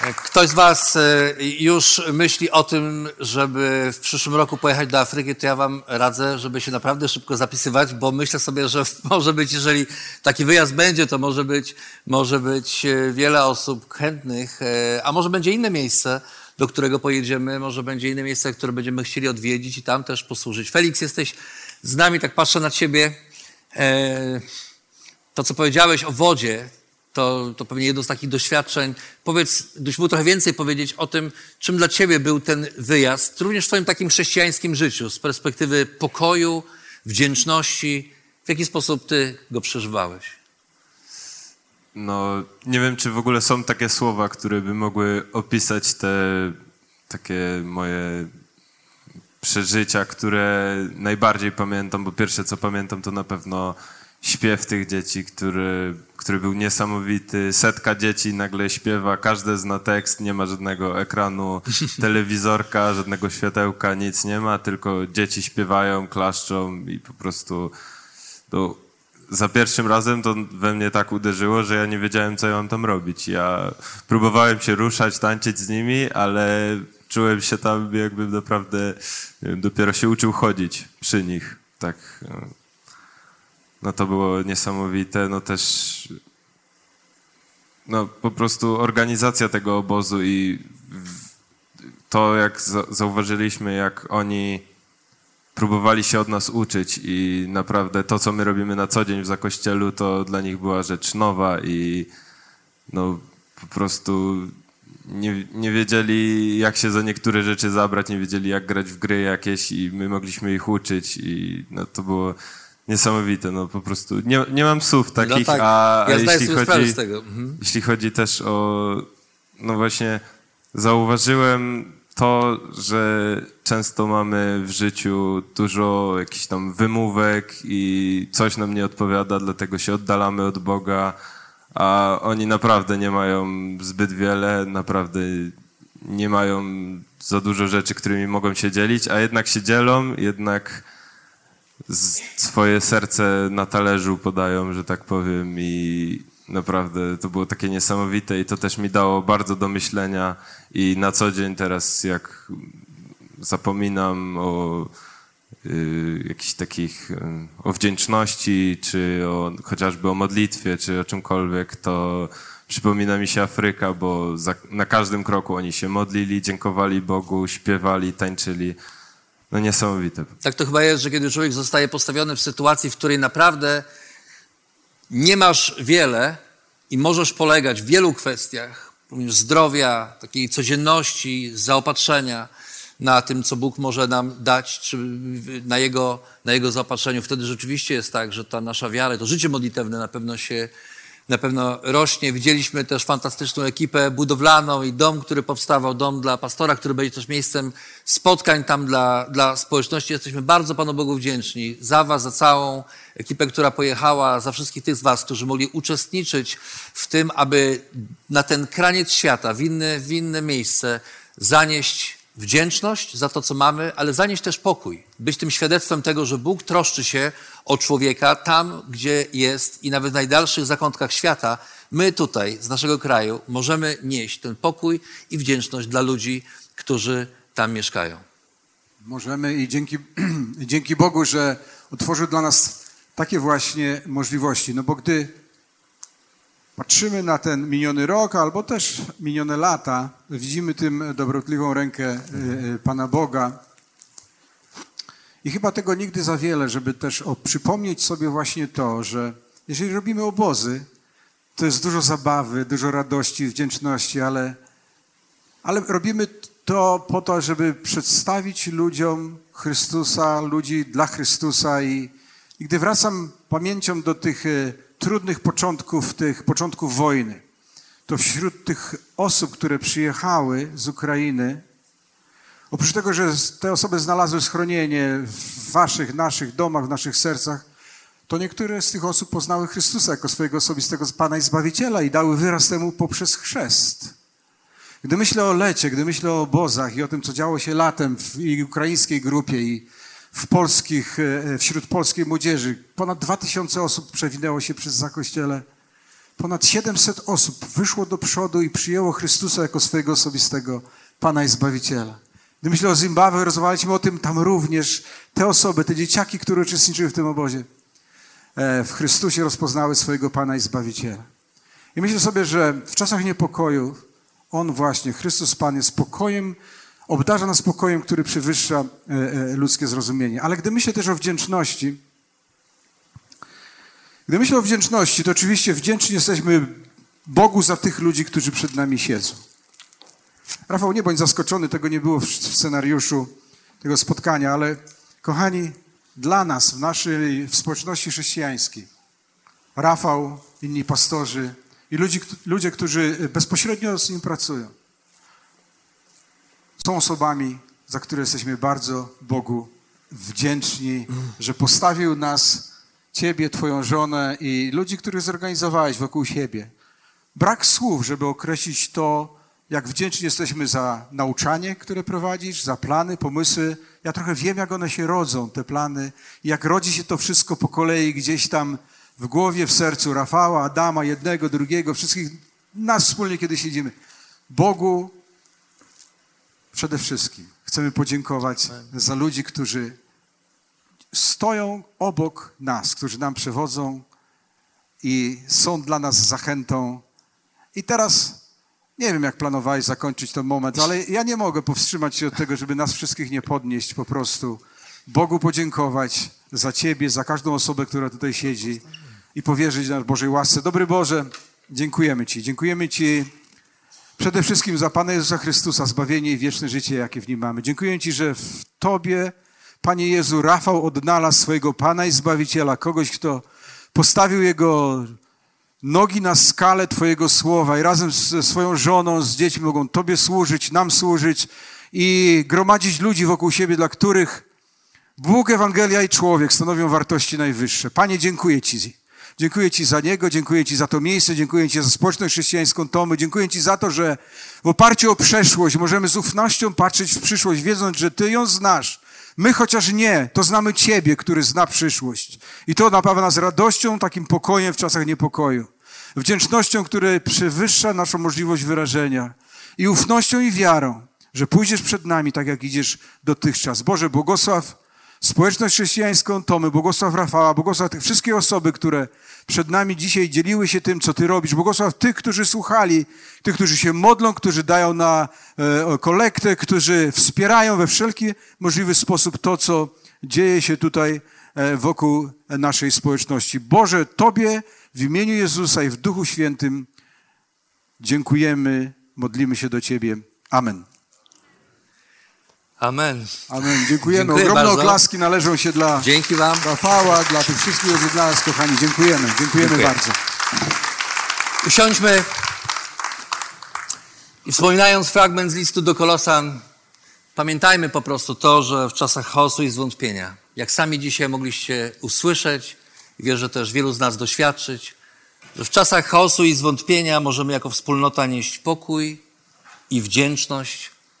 ktoś z Was e, już myśli o tym, żeby w przyszłym roku pojechać do Afryki, to ja Wam radzę, żeby się naprawdę szybko zapisywać, bo myślę sobie, że może być, jeżeli taki wyjazd będzie, to może być, może być e, wiele osób chętnych, e, a może będzie inne miejsce, do którego pojedziemy, może będzie inne miejsce, które będziemy chcieli odwiedzić i tam też posłużyć. Felix, jesteś z nami, tak patrzę na Ciebie. To, co powiedziałeś o wodzie, to, to pewnie jedno z takich doświadczeń. Powiedz, gdybyś mógł trochę więcej powiedzieć o tym, czym dla ciebie był ten wyjazd, również w twoim takim chrześcijańskim życiu, z perspektywy pokoju, wdzięczności. W jaki sposób ty go przeżywałeś? No, nie wiem, czy w ogóle są takie słowa, które by mogły opisać te takie moje przeżycia, które najbardziej pamiętam, bo pierwsze co pamiętam to na pewno śpiew tych dzieci, który, który był niesamowity. Setka dzieci nagle śpiewa, każde zna tekst, nie ma żadnego ekranu, telewizorka, żadnego światełka, nic nie ma, tylko dzieci śpiewają, klaszczą i po prostu to za pierwszym razem to we mnie tak uderzyło, że ja nie wiedziałem, co ja mam tam robić. Ja próbowałem się ruszać, tańczyć z nimi, ale czułem się tam, jakbym naprawdę wiem, dopiero się uczył chodzić przy nich. Tak. No. To było niesamowite. No też no po prostu organizacja tego obozu i to, jak za- zauważyliśmy, jak oni próbowali się od nas uczyć i naprawdę to, co my robimy na co dzień w zakościelu, to dla nich była rzecz nowa i no po prostu nie, nie wiedzieli, jak się za niektóre rzeczy zabrać, nie wiedzieli, jak grać w gry jakieś i my mogliśmy ich uczyć i no, to było niesamowite, no po prostu nie, nie mam słów takich, tak. a, a Ja jeśli chodzi, z tego. Mhm. jeśli chodzi też o, no właśnie zauważyłem to, że często mamy w życiu dużo jakichś tam wymówek i coś nam nie odpowiada, dlatego się oddalamy od Boga, a oni naprawdę nie mają zbyt wiele, naprawdę nie mają za dużo rzeczy, którymi mogą się dzielić, a jednak się dzielą, jednak swoje serce na talerzu podają, że tak powiem i naprawdę to było takie niesamowite i to też mi dało bardzo do myślenia i na co dzień teraz jak zapominam o y, jakichś takich, y, o wdzięczności, czy o, chociażby o modlitwie, czy o czymkolwiek, to przypomina mi się Afryka, bo za, na każdym kroku oni się modlili, dziękowali Bogu, śpiewali, tańczyli. No niesamowite. Tak to chyba jest, że kiedy człowiek zostaje postawiony w sytuacji, w której naprawdę nie masz wiele i możesz polegać w wielu kwestiach, również zdrowia, takiej codzienności, zaopatrzenia na tym, co Bóg może nam dać, czy na Jego, na jego zaopatrzeniu. Wtedy rzeczywiście jest tak, że ta nasza wiara, to życie modlitewne na pewno się na pewno rośnie. Widzieliśmy też fantastyczną ekipę budowlaną i dom, który powstawał, dom dla pastora, który będzie też miejscem spotkań tam dla, dla społeczności. Jesteśmy bardzo Panu Bogu wdzięczni za Was, za całą ekipę, która pojechała, za wszystkich tych z Was, którzy mogli uczestniczyć w tym, aby na ten kraniec świata, w inne, w inne miejsce zanieść wdzięczność za to, co mamy, ale zanieść też pokój. Być tym świadectwem tego, że Bóg troszczy się o człowieka tam, gdzie jest i nawet w najdalszych zakątkach świata. My tutaj, z naszego kraju, możemy nieść ten pokój i wdzięczność dla ludzi, którzy tam mieszkają. Możemy i dzięki, dzięki Bogu, że otworzył dla nas takie właśnie możliwości. No bo gdy patrzymy na ten miniony rok albo też minione lata, widzimy tym dobrotliwą rękę y, y, Pana Boga. I chyba tego nigdy za wiele, żeby też o, przypomnieć sobie właśnie to, że jeżeli robimy obozy, to jest dużo zabawy, dużo radości, wdzięczności, ale, ale robimy to po to, żeby przedstawić ludziom Chrystusa, ludzi dla Chrystusa i, i gdy wracam pamięcią do tych e, trudnych początków, tych początków wojny, to wśród tych osób, które przyjechały z Ukrainy, oprócz tego, że te osoby znalazły schronienie w waszych, naszych domach, w naszych sercach, to niektóre z tych osób poznały Chrystusa jako swojego osobistego Pana i Zbawiciela i dały wyraz temu poprzez chrzest. Gdy myślę o lecie, gdy myślę o obozach i o tym, co działo się latem w ukraińskiej grupie i w polskich, e, wśród polskiej młodzieży, ponad 2000 osób przewinęło się przez zakościele. Ponad 700 osób wyszło do przodu i przyjęło Chrystusa jako swojego osobistego Pana i Zbawiciela. Gdy myślę o Zimbabwe, rozmawialiśmy o tym, tam również te osoby, te dzieciaki, które uczestniczyły w tym obozie, e, w Chrystusie rozpoznały swojego Pana i Zbawiciela. I myślę sobie, że w czasach niepokoju On właśnie, Chrystus Pan jest spokojem, obdarza nas spokojem, który przewyższa e, e, ludzkie zrozumienie. Ale gdy myślę też o wdzięczności, gdy myślę o wdzięczności, to oczywiście wdzięczni jesteśmy Bogu za tych ludzi, którzy przed nami siedzą. Rafał, nie bądź zaskoczony, tego nie było w scenariuszu tego spotkania, ale kochani, dla nas, w naszej w społeczności chrześcijańskiej, Rafał, inni pastorzy i ludzi, ludzie, którzy bezpośrednio z nim pracują, są osobami, za które jesteśmy bardzo Bogu wdzięczni, że postawił nas, ciebie, twoją żonę i ludzi, których zorganizowałeś wokół siebie. Brak słów, żeby określić to, jak wdzięczni jesteśmy za nauczanie, które prowadzisz, za plany, pomysły. Ja trochę wiem, jak one się rodzą, te plany, jak rodzi się to wszystko po kolei gdzieś tam w głowie, w sercu Rafała, Adama, jednego, drugiego, wszystkich nas wspólnie, kiedy siedzimy. Bogu przede wszystkim chcemy podziękować za ludzi, którzy stoją obok nas, którzy nam przewodzą i są dla nas zachętą. I teraz nie wiem, jak planowałeś zakończyć ten moment, ale ja nie mogę powstrzymać się od tego, żeby nas wszystkich nie podnieść, po prostu Bogu podziękować za Ciebie, za każdą osobę, która tutaj siedzi i powierzyć na Bożej łasce. Dobry Boże, dziękujemy Ci. Dziękujemy Ci przede wszystkim za Pana Jezusa Chrystusa, zbawienie i wieczne życie, jakie w Nim mamy. Dziękuję Ci, że w Tobie, Panie Jezu, Rafał odnalazł swojego Pana i Zbawiciela, kogoś, kto postawił Jego nogi na skalę Twojego słowa i razem ze swoją żoną, z dziećmi mogą Tobie służyć, nam służyć i gromadzić ludzi wokół siebie, dla których Bóg, Ewangelia i człowiek stanowią wartości najwyższe. Panie, dziękuję Ci. Dziękuję Ci za niego, dziękuję Ci za to miejsce, dziękuję Ci za społeczność chrześcijańską Tomy, dziękuję Ci za to, że w oparciu o przeszłość możemy z ufnością patrzeć w przyszłość, wiedząc, że Ty ją znasz. My chociaż nie, to znamy Ciebie, który zna przyszłość. I to napawa nas radością, takim pokojem w czasach niepokoju. Wdzięcznością, która przewyższa naszą możliwość wyrażenia. I ufnością i wiarą, że pójdziesz przed nami tak, jak idziesz dotychczas. Boże, błogosław społeczność chrześcijańską, Tomy, błogosław Rafała, błogosław tych wszystkie osoby, które przed nami dzisiaj dzieliły się tym, co Ty robisz. Błogosław tych, którzy słuchali, tych, którzy się modlą, którzy dają na e, kolektę, którzy wspierają we wszelki możliwy sposób to, co dzieje się tutaj e, wokół naszej społeczności. Boże, Tobie w imieniu Jezusa i w Duchu Świętym dziękujemy, modlimy się do Ciebie. Amen. Amen. Amen. Dziękujemy. Dziękuję Ogromne bardzo. oklaski należą się dla Dzięki Wam. Rafała, dla tych wszystkich, którzy dla nas, kochani. Dziękujemy. Dziękujemy Dziękuję. bardzo. Usiądźmy i wspominając fragment z listu do Kolosan, pamiętajmy po prostu to, że w czasach chaosu i zwątpienia, jak sami dzisiaj mogliście usłyszeć, wierzę też wielu z nas doświadczyć, że w czasach chaosu i zwątpienia możemy jako wspólnota nieść pokój i wdzięczność